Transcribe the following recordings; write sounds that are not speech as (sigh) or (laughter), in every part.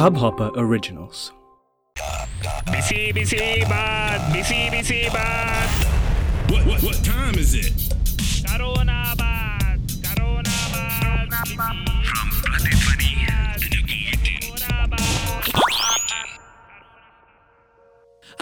Hubhopper Originals. What, what, what time is it?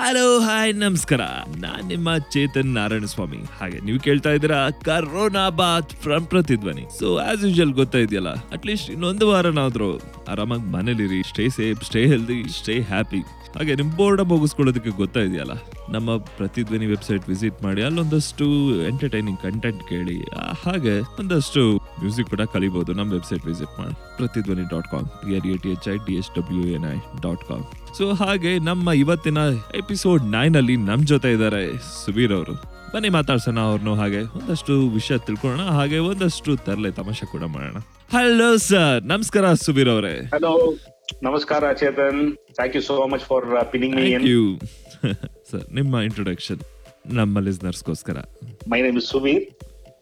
Hello hi ನಮಸ್ಕಾರ. ನಾನ್ ನಿಮ್ಮ ಚೇತನ್ ನಾರಾಯಣ ಸ್ವಾಮಿ ಹಾಗೆ ನೀವು ಕೇಳ್ತಾ ಇದ್ದೀರಾ corona bath from Prathidhwani so as usual ಗೊತ್ತಾ ಇದೆಯಲ್ಲ ಅಟ್ಲೀಸ್ಟ್ ಇನ್ನೊಂದು ವಾರನಾದ್ರೂ ಆರಾಮಾಗಿ ಮನೇಲಿರಿ stay safe stay healthy stay happy ಹಾಗೆ ನಿಮ್ ಬೋರ್ಡ ಮುಗಿಸ್ಕೊಳ್ಳೋದಕ್ಕೆ ಗೊತ್ತಾ ಇದೆಯಲ್ಲ, ನಮ್ಮ ಪ್ರತಿಧ್ವನಿ ವೆಬ್ಸೈಟ್ ವಿಸಿಟ್ ಮಾಡಿ ಅಲ್ಲೊಂದಷ್ಟು ಎಂಟರ್ಟೈನಿಂಗ್ ಕಂಟೆಂಟ್ ಕೇಳಿ ಹಾಗೆ ಒಂದಷ್ಟು ಮ್ಯೂಸಿಕ್ ಕೂಡ ಕಲಿಬಹುದು ನಮ್ಮ ವೆಬ್ಸೈಟ್ ವಿಸಿಟ್ ಮಾಡಿ Prathidhwani dot com P R A T H I D S W N I dot com so ಹಾಗೆ ನಮ್ಮ ಇವತ್ತಿನ ಎಪಿಸೋಡ್ ನೈನ್ ಅಲ್ಲಿ ನಮ್ ಜೊತೆ ಇದ್ದಾರೆ ಸುಬೀರ್ ಅವರು. ಬನ್ನಿ ಮಾತಾಡ್ಸೋಣ ಅವ್ರನ್ನು ಹಾಗೆ ಒಂದಷ್ಟು ವಿಷಯ ತಿಳ್ಕೊಳ್ಳೋಣ ಹಾಗೆ ಒಂದಷ್ಟು ತರಲೆ ತಮಾಷೆ ಕೂಡ ಮಾಡೋಣ. ಹಲೋ ಸರ್ ನಮಸ್ಕಾರ ಸುಬೀರ್ ಅವರೇ. ಹಲೋ ನಮಸ್ಕಾರ Chetan. Thank you so much for pinging me thank you sir ನಿಮ್ಮ ಇಂಟ್ರೊಡಕ್ಷನ್ ನಮ್ಮ ಲಿಸ್ನರ್ಸ್ಗೋಸ್ಕರ my name is Subir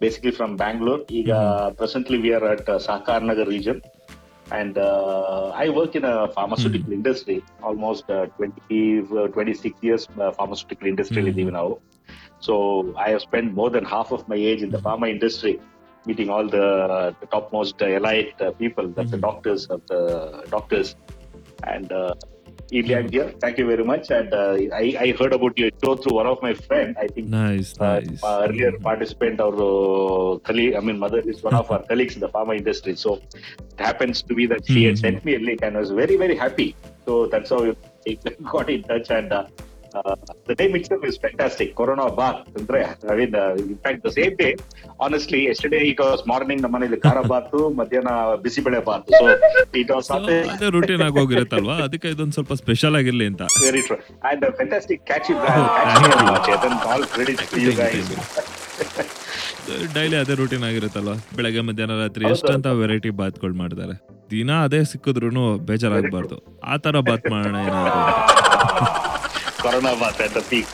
basically from Bangalore ಈಗ presently we are at Sahakar Nagar region. And uh, I work in a pharmaceutical industry, almost uh, 20, uh, 26 years uh, pharmaceutical industry Mhm. living now. So I have spent more than half of my age in the pharma industry, meeting all the, the topmost uh, elite uh, people, that's the Mhm. doctors of the doctors. And Ilya mm. thank you very much. And uh, I, I heard about your show through one of my friends. I think nice, uh, nice. Uh, earlier mm. participant or colleague, I mean mother is one of our colleagues in the pharma industry. So it happens to be that she mm. had hmm. sent me a link and I was very very happy. So that's how we got in touch and uh, uh, uh, the name itself is fantastic. Corona Bath. I mean, uh, in fact, the same day, honestly, yesterday it was morning, ನಮ್ಮ ಮನೇಲಿ ಖಾರ ಬಾತು ಮಧ್ಯಾಹ್ನ bisibele bath so it was ಅದೇ routine ಆಗಿ ಹೋಗಿರುತ್ತಲ್ವಾ ಅದಕ್ಕೆ ಇದೊಂದು ಸ್ವಲ್ಪ special ಆಗಿರ್ಲಿ ಅಂತ Very true. And a fantastic catchy brand. Oh, catchy thank you. name, Chetan. All credit to you guys. Daily ಅದೇ ರೂಟೀನ್ ಆಗಿರುತ್ತಲ್ವಾ ಬೆಳಗ್ಗೆ ಮಧ್ಯಾಹ್ನ ರಾತ್ರಿ. ಎಷ್ಟಂತ ವೆರೈಟಿ ಬಾತ್ಗಳು ಮಾಡ್ತಾರೆ ದಿನ ಅದೇ ಸಿಕ್ಕಿದ್ರು ಬೇಜಾರಾಗಬಾರ್ದು ಆ ತರ ಬಾತ್ ಮಾಡೋಣ ಏನಾದ್ರು Bath at the peak.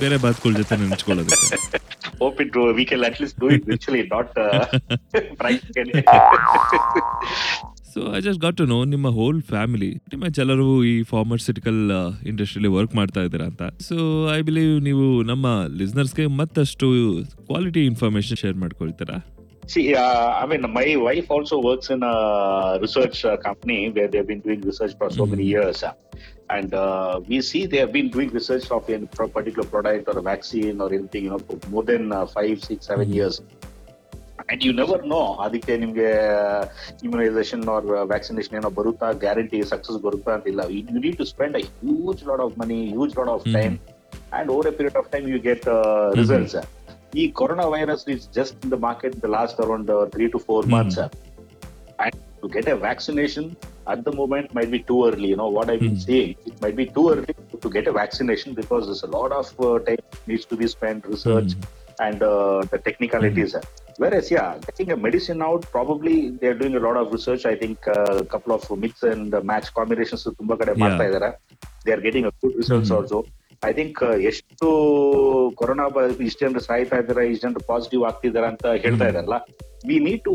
ಬೇರೆ ಬಾತ್ಗಳ ಜೊತೆ ನೆನ್ಸ್ಕೊಳ್ಳೋದಕ್ಕೆ Hope it we can at least do it virtually, not uh, (laughs) practically. So I just got to know ನಿಮ್ಮ ಹೋಲ್ ಫ್ಯಾಮಿಲಿ ನಿಮ್ಮ ಎಲ್ಲರೂ ಈ ಫಾರ್ಮಸ್ಯೂಟಿಕಲ್ ಇಂಡಸ್ಟ್ರಿಯಲ್ಲಿ ವರ್ಕ್ ಮಾಡ್ತಾ ಇದ್ದೀರಾ ಅಂತ ಸೊ ಐ ಬಿಲೀವ್ ನೀವು ನಮ್ಮ ಲಿಸ್ನರ್ಸ್ಗೆ ಮತ್ತಷ್ಟು ಕ್ವಾಲಿಟಿ ಇನ್ಫಾರ್ಮೇಶನ್ ಶೇರ್ ಮಾಡ್ಕೊಳ್ತೀರಾ See, uh, I mean, my wife also works in a research uh, company where they've been doing research for so many Mhm. years. uh, and uh, we see they have been doing research of a pro- particular product or a vaccine or anything, you know, for more than uh, five, six, seven Mhm. years. And you never know, ಅದಕ್ಕೆ ನಿಮಗೆ immunisation R vaccination ಏನೋ ಬರುತ್ತಾ guarantee success ಬರುತ್ತಾ ಅಂತಿಲ್ಲ you need to spend a huge lot of money huge lot of Mhm. Time and over a period of time you get results ಈ corona virus is just in the market the last around three to four Mhm. Months and to get a vaccination at the moment might be too early you know what i've been Mhm. saying it might be too early to get a vaccination because there's a lot of uh, time needs to be spent research and uh, the technicalities whereas yeah getting a medicine out probably they're doing a lot of research i think uh, a couple of mix and match combinations ತುಂಬಾ ಕಡೆ ಮಾಡ್ತಾ ಇದ್ದಾರೆ they are getting a good results Mhm. also I think ಎಷ್ಟು corona ಇಷ್ಟು ಜನರು ಸಾಯ್ತಾ ಇದಾರೆ ಇಷ್ಟು ಜನರು ಪಾಸಿಟಿವ್ ಆಗ್ತಿದಾರ ಅಂತ ಹೇಳ್ತಾ. ಇದಾರಲ್ಲ. We need to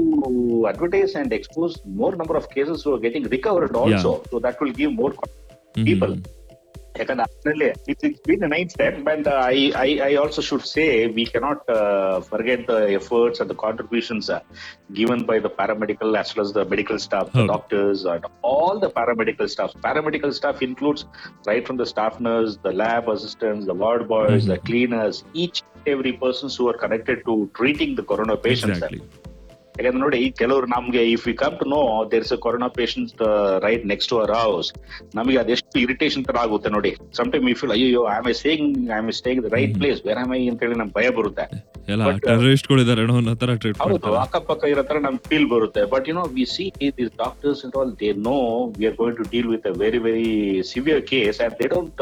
advertise and expose more number of cases getting recovered also so that will give more Definitely, it, has been a nice step, but uh, I, I, I also should say we cannot uh, forget the efforts and the contributions uh, given by the paramedical as well as the medical staff, the hmm. doctors, and all the paramedical staff. Paramedical staff includes right from the staff nurses, the lab assistants, the ward boys, hmm. the cleaners, each every persons who are connected to treating the corona patients. ಯಾಕಂದ್ರೆ ನೋಡಿ ಕೆಲವರು ನಮ್ಗೆ if you come to know there is a corona patient right next to our house ನಮಗೆ ಅದೆಷ್ಟು irritation ತರ ಆಗುತ್ತೆ ನೋಡಿ. Some time if feel ಅಯ್ಯೋ I am saying I am staying the right. Place where I ಅಂತ ಹೇಳಿ ನಮ್ಗೆ ಭಯ ಬರುತ್ತೆ. uh, ಹೌದು ಅಕ್ಕಪಕ್ಕ ಇರೋ ತರ ನಮ್ಗೆ ಫೀಲ್ ಬರುತ್ತೆ. But you know we see this doctors and all they know we are going to deal with a very very severe case and they don't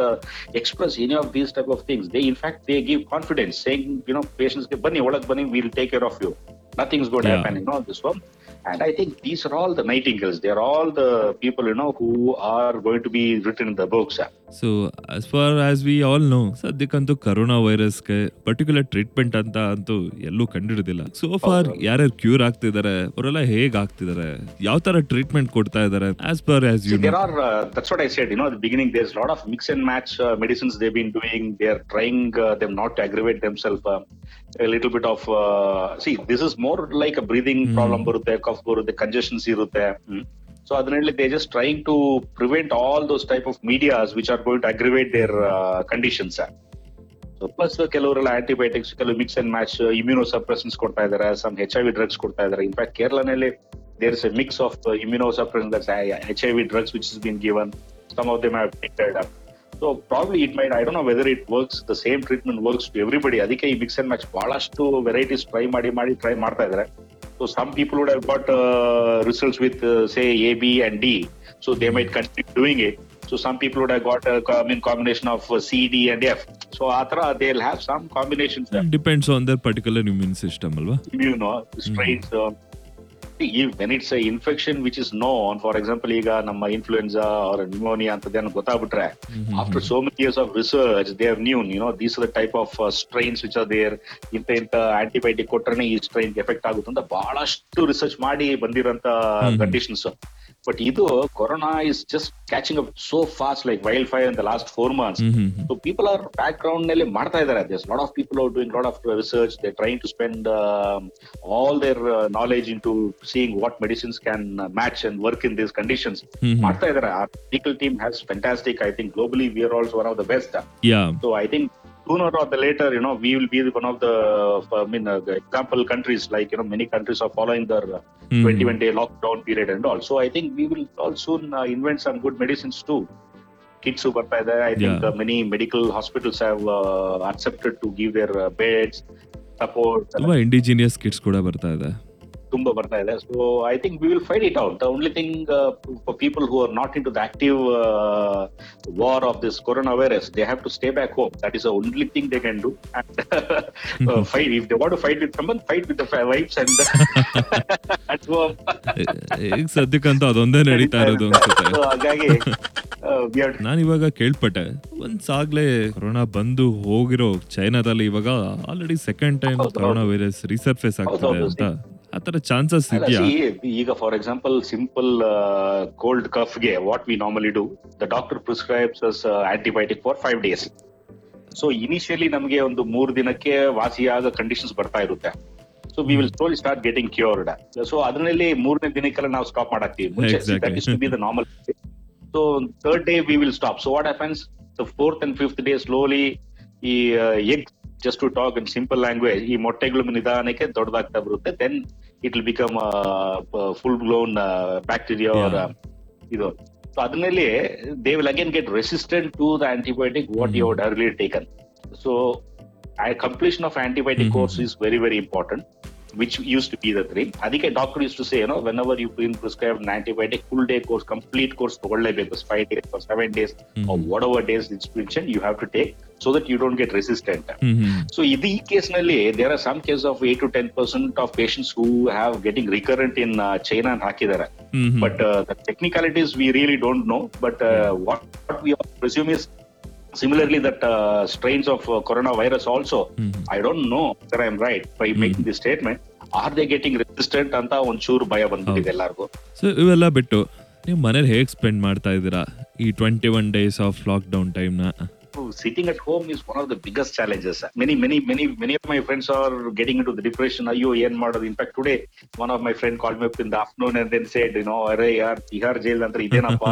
express any of these type of things they in fact they give confidence saying you know ಪೇಷಂಟ್ಸ್ಗೆ ಬನ್ನಿ ಒಳಗೆ ಬನ್ನಿ will take care of you nothings to Yeah. happen in all this one And I think these are all the nightingales. They are all the people, you know, who are going to be written in the books. So as far as we all know ಸದ್ಯಕ್ಕಂತೂ corona ವೈರಸ್ಗೆ particular treatment ಅಂತ ಅಂತೂ ಎಲ್ಲೂ ಕಂಡಿಡಿದಿಲ್ಲ so for ಯಾರ್ಯಾರು cure ಆಗ್ತಿದ್ದಾರೆ ಅವರೆಲ್ಲ ಹೇಗ್ ಆಗ್ತಿದ್ದಾರೆ ಯಾವ ತರ ಟ್ರೀಟ್ಮೆಂಟ್ ಕೊಡ್ತಾ ಇದ್ದಾರೆ as per as you See, there are, uh, that's what I said, you know, at the beginning, there's a lot of mix and match uh, medicines they've been doing. They're trying uh, them Uh, little bit of, uh, see, this is more like a breathing problem, ಬರುತ್ತೆ, cough ಬರುತ್ತೆ, congestions ಇರುತ್ತೆ. Hmm. So, ಅದರಲ್ಲಿ they're just trying to prevent all those type of medias which are going to aggravate their uh, conditions. So plus ಕೆಲವರೆಲ್ಲ antibiotics ಕೆಲವು mix and match immuno suppressions ಕೊಡ್ತಾ ಇದಾರೆ some H I V drugs ಕೊಡ್ತಾ kerala in fact ಕೇರಳನಲ್ಲಿ there is a mix of immuno suppression H I V drugs which is been given some of them have so probably it might I don't know whether it works the same treatment works to everybody ಅದಕ್ಕೆ ಈ mix and match ಬಹಳಷ್ಟು varieties try ಮಾಡಿ ಮಾಡಿ try ಮಾಡ್ತಾ ಇದಾರೆ so some people would have got results with say A B and D so they might continue doing it So some people would have got a com- in combination of uh, C, D, and F. So Atra, they'll have some combinations. of depends on their particular immune system ಅಲ್ವಾ Immuno strains. Uh, when it's infection which is known, for example, ಈಗ ನಮ್ಮ influenza or pneumonia ಅಂತದೇನು ಗೊತ್ತಾಗ್ಬಿಟ್ರೆ after so many years of research they have known, you know, these are the type of are strains which are there. ಇಂತ ಇಂತ antibiotic ಕೊಟ್ರೆ ಈ strain effect ಆಗುತ್ತೆ ಅಂತ ಬಹಳಷ್ಟು ರಿಸರ್ಚ್ ಮಾಡಿ ಬಂದಿರೋಂತ ಕಂಡೀಷನ್ಸ್ ಬಟ್ ಇದು corona is just catching up so fast like wildfire in the last four months so people are back ಗ್ರೌಂಡ್ನಲ್ಲಿ ಮಾಡ್ತಾ ಇದ್ದಾರೆ this lot of people are doing lot of research they trying to spend all their knowledge into seeing what medicines can match and work in these conditions ಮಾಡ್ತಾ ಇದ್ದಾರೆ ಆ team has fantastic I think globally we are also one of the best so I I think sooner or the later, you know, we will be one of the, I mean, uh, the example countries like, you know, many countries are following their uh, 21 day lockdown period and all. So I think we will all soon uh, invent some good medicines too. Kids who by there, I think Yeah. uh, many medical hospitals have uh, accepted to give their uh, beds, support. ತುಂಬಾ indigenous kits ಕೂಡ ಬರ್ತಾ ಇದೆ ತುಂಬಾ ಬರ್ತಾ ಇದೆ. So I think we will fight it out the only thing for people who are not into the active war of this corona virus they have to stay back home that is the only thing they can do fight if they want to fight with ಸಂಬಂಧ fight with wives and at home ಈಗ ಸದ್ಯಕ್ಕಂತೂ ಅದೊಂದೇ (laughs) ನಡೀತಾ ಇರೋದು ಅನ್ಸುತ್ತೆ. ಹಾಗಾಗಿ (laughs) R ನಾನು ಇವಾಗ ಕೇಳ್ಪಟ್ಟೆ. ಒಂದ್ಸಾಗ್ಲೇ ಕೊರೋನಾ ಬಂದು ಹೋಗಿರೋ ಚೈನಾದಲ್ಲಿ ಇವಾಗ already second time corona. Virus resurface ಆಗ್ತದೆ ಅಂತ. ಆತರ ಚಾನ್ಸಸ್ ಇದೆಯಾ? ಈಗ for example simple cold ಕಫ್ಗೆ what we normally do the doctor prescribes antibiotic for five days so initially ನಮಗೆ ಒಂದು ಮೂರು ದಿನಕ್ಕೆ ವಾಸಿಯಾದ ಕಂಡೀಷನ್ಸ್ ಬರ್ತಾ ಇರುತ್ತೆ. So we will slowly start getting cured so ಅದರಲ್ಲಿ ಮೂರನೇ ದಿನಕ್ಕೆಲ್ಲ ನಾವು ಸ್ಟಾಪ್ ಮಾಡಾಕ್ತಿವಿ. ಮುಂಚೆ Exactly. That is to be the normal so third day we will stop so what happens the fourth and fifth day slowly ಈ egg just to talk in simple language ಈ ಮೊಟ್ಟೆಗಳು ನಿಧಾನಕ್ಕೆ ದೊಡ್ಡದಾಗ್ತಾ ಬರುತ್ತೆ. Then it will become full grown bacteria Yeah. ಇದು. So ಅದನ್ನಲ್ಲಿ they will again get resistant to the antibiotic what you early taken so completion of antibiotic Mhm. Course is very very important which used to be the thing. ಅದಕ್ಕೆ doctor use to say you know whenever you been prescribed an antibiotic full day course complete course ತಗೊಳ್ಳೇಬೇಕು five days or seven days or whatever days it's mentioned you have to take so that you don't get resistant. Hmm hmm so ಇದು ಈ ಕೇಸ್ನಲ್ಲಿ there are some case of eight to ten percent of patients who have getting recurrent in China ಅಂತ ಹಾಕಿದ್ದಾರೆ but technicalities we really don't know but what we presume is similarly that uh, strains of uh, coronavirus also Mhm. i don't know that i'm right by making this statement are they getting resistant ಅಂತ ಒಂಚೂರು ಭಯ ಬಂದ್ಬಿಟ್ಟಿದೆ ಎಲ್ಲರಿಗೂ so ಇವೆಲ್ಲ ಬಿಟ್ಟು ನೀವು ಮನೇಲಿ ಹೇಗ್ ಸ್ಪೆಂಡ್ ಮಾಡ್ತಾ ಇದ್ದೀರಾ ಈ twenty one days of lockdown ಟೈಮ್ನ sitting at home is one of the biggest challenges. Many, many, many, many of my friends are getting into the depression. Ayyo, ಏನ್ ಮಾಡೋದು? In fact, today, one of my friend called me up in the afternoon and then said, you know, ಅರೆ ಯಾರ್ Tihar jail ಅಂದ್ರೆ ಇದೇನಪ್ಪ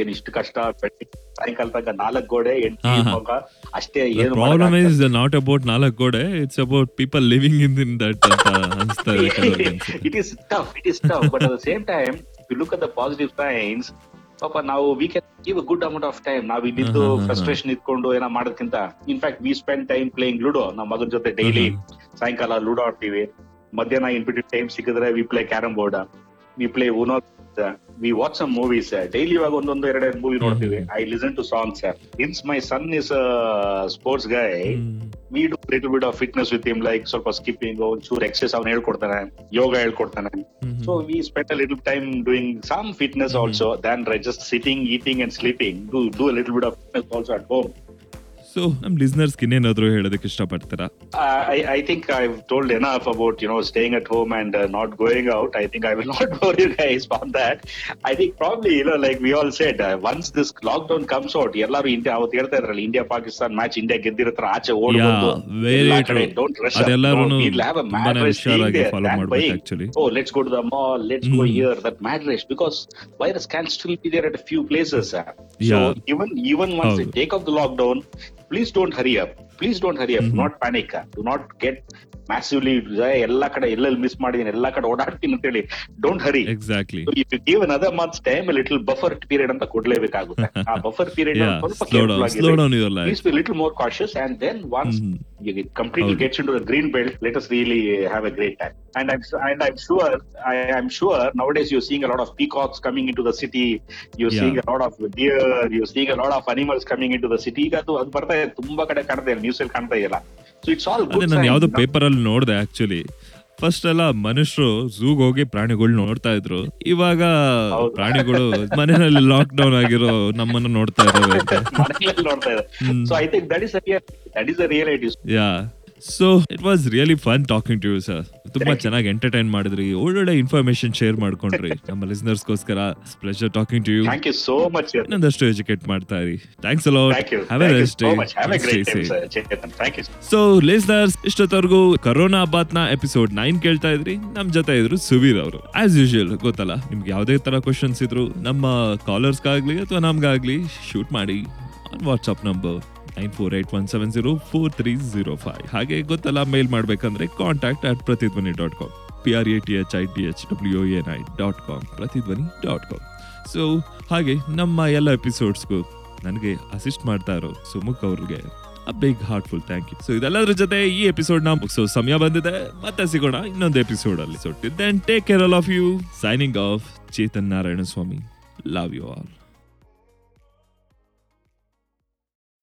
ಏನ್ ಇಷ್ಟು ಕಷ್ಟ ಬೆಳಗ್ಗೆ ಸಾಯಂಕಾಲ ತನಕ ನಾಲ್ಕು ಗೋಡೆ ಎಂಟು ಹಾ, ಹಾ. ಮಗ ಅಷ್ಟೇ ಏನು ಪ್ರಾಬ್ಲಮ್ ಇಸ್ ನಾಟ್ ಅಬೌಟ್ ನಾಲ್ಕು ಗೋಡೆ it's about people living in in that ಅಂತ ಅನಿಸ್ತಾ (laughs) ಇದೆ ಕೆಲವ್ರಿಗೆ ಅನ್ಸುತ್ತೆ. it is tough. It is tough. but at the same time, if you look at the positive signs, ಪಾಪ ನಾವು we can give good amount of time ನಾವ್ ಹಾ. Frustration ಇಟ್ಕೊಂಡು ಏನೋ ಮಾಡೋದಕ್ಕಿಂತ in fact we spend time playing ludo ನಮ್ಮ ಮಗನ ಜೊತೆ ಡೈಲಿ ಸಾಯಂಕಾಲ ಲೂಡೋ ಆಡ್ತೀವಿ. ಮಧ್ಯಾಹ್ನ ಇನ್ ಬಿಟ್ಟು ಟೈಮ್ ಸಿಕ್ಕಿದ್ರೆ we play carrom board we play Uno we watch some movies daily ಇವಾಗ ಒಂದೊಂದು ಎರಡೆರಡು ಮೂವಿ ನೋಡ್ತೀವಿ. I listen to songs ins my son is sports guy hmm. we do a little bit of fitness with him, like ಸ್ವಲ್ಪ skipping ಒಂಚೂರು exercise ಅವ್ನು ಹೇಳ್ಕೊಡ್ತಾನೆ ಯೋಗ ಹೇಳ್ಕೊಡ್ತಾನೆ. So we spend a little time doing some fitness also then just sitting eating and sleeping do do a little bit of fitness also at home so ನಮ್ ಲಿಸ್ನರ್ಸ್ಗೆ ಇನ್ನೇನಾದ್ರು ಹೇಳೋದಕ್ಕೆ ಇಷ್ಟಪಡ್ತೀರಾ I I think I told enough about you know staying at home and uh, not going out. I think I will not bore you guys on that. I think probably you like like we all said uh, once this lockdown comes out, ಎಲ್ಲರೂ India ಅವತ್ತು ಹೇಳ್ತಾ ಇದ್ರಲ್ಲ India Pakistan match India ಗೆದ್ದಿರತ್ರ ಆಚೆ Yeah, very ಎಲ್ಲಾ true. ಕಡೆ don't rush ಅದೆಲ್ಲರೂನು we'll have a mad ತುಂಬಾನೇ race ಹುಷಾರಾಗಿ being there, follow that ಮಾಡ್ಬೇಕು buying. actually. Oh, let's go to the mall. Let's go please don't hurry up please don't hurry up not panic do not get massively ಎಲ್ಲ ಕಡೆ ಎಲ್ಲೆಲ್ಲಿ miss ಮಾಡಿದೀನಿ ಎಲ್ಲ ಕಡೆ ಓಡಾಡ್ತೀನಿ ಅಂತ ಹೇಳಿ don't hurry exactly give another month time little buffer period ಅಂತ ಕೊಡ್ಲೇಬೇಕಾಗುತ್ತೆ. (laughs) ಆ ಬಫರ್ ಪೀರಿಯಡ್ ಸ್ವಲ್ಪ please be little more cautious and then once you completely Okay. gets into the green belt, let us really have a great time. And I'm and I'm sure I am sure nowadays you're seeing a lot of peacocks coming into the city. You're Yeah. seeing a lot of deer. You're seeing a lot of animals coming into the city. ಈಗ ಅದು ಅದು ಬರ್ತಾ ಇದೆ ತುಂಬಾ ಕಡೆ ಕಾಣ್ತಾ ಇಲ್ಲ news ಅಲ್ಲಿ ಕಾಣ್ತಾ ಇಲ್ಲ ಸೊ ಇಟ್ಸ್ ಆಲ್ ಗುಡ್ ನಾನು ಯಾವ್ದೋ ಪೇಪರ್ ಅಲ್ಲಿ ನೋಡಿದೆ ಆಕ್ಚುಲಿ ಫಸ್ಟ್ ಎಲ್ಲ ಮನುಷ್ಯರು ಝೂಗ್ ಹೋಗಿ ಪ್ರಾಣಿಗಳು ನೋಡ್ತಾ ಇದ್ರು. ಇವಾಗ ಪ್ರಾಣಿಗಳು ಮನೆಯಲ್ಲಿ ಲಾಕ್ ಡೌನ್ ಆಗಿರೋ ನಮ್ಮನ್ನ ನೋಡ್ತಾ ಇದಾವೆ ಅಂತ. ಮನೆಗಳಲ್ಲಿ ನೋಡ್ತಾ ಇದೆ so I think that is that is the reality yeah so it was really fun talking to you sir ತುಂಬಾ ಚೆನ್ನಾಗಿ ಎಂಟರ್ಟೈನ್ ಮಾಡಿದ್ರಿ. ಒಳ್ಳೊಳ್ಳೆ ಇನ್ಫಾರ್ಮೇಶನ್ ಶೇರ್ ಮಾಡ್ಕೊಂಡ್ರಿ. (laughs) ನಮ್ಮ ಲಿಸ್ನರ್ಸ್ಗೋಸ್ಕರ pleasure talking to you thank you so much ಇನ್ನೊಂದಷ್ಟು ಎಜುಕೇಟ್ ಮಾಡ್ತಾ ಇರಿ. Thanks have a rest so listeners ಇಷ್ಟೊತ್ತವರೆಗೂ corona ಬಾತ್ನ ಎಪಿಸೋಡ್ ನೈನ್ ಕೇಳ್ತಾ ಇದ್ರಿ. ನಮ್ ಜೊತೆ ಇದ್ರು ಸುವೀರ್ ಅವರು. ಆಸ್ ಯೂಶುವಲ್ ಗೊತ್ತಲ್ಲ ನಿಮ್ಗೆ ಯಾವುದೇ ತರ ಕ್ವಶನ್ಸ್ ಇದ್ರು ನಮ್ಮ ಕಾಲರ್ಸ್ ಆಗ್ಲಿ ಅಥವಾ ನಮ್ಗಾಗ್ಲಿ ಶೂಟ್ ಮಾಡಿ on WhatsApp number nine four eight one seven zero four three zero five. ಹಾಗೆ ಗೊತ್ತಲ್ಲ ಮೇಲ್ ಮಾಡ್ಬೇಕಂದ್ರೆ contact at Prathidhwani dot com P R A T H I T H W N I dot com Prathidhwani dot com so ಹಾಗೆ ನಮ್ಮ ಎಲ್ಲ ಎಪಿಸೋಡ್ಸ್ಗೂ ನನಗೆ assist ಮಾಡ್ತಾ ಇರೋ ಸುಮುಖ್ ಅವ್ರಿಗೆ a big heartful thank you so ಇದೆಲ್ಲದ್ರ ಜೊತೆ ಈ ಎಪಿಸೋಡ್ನ ಮುಗಿಸೋ ಸಮಯ ಬಂದಿದೆ. ಮತ್ತೆ ಸಿಗೋಣ ಇನ್ನೊಂದು ಎಪಿಸೋಡ್ ಅಲ್ಲಿ. So then take care all of you signing off Chetan Narayana Swamy love you all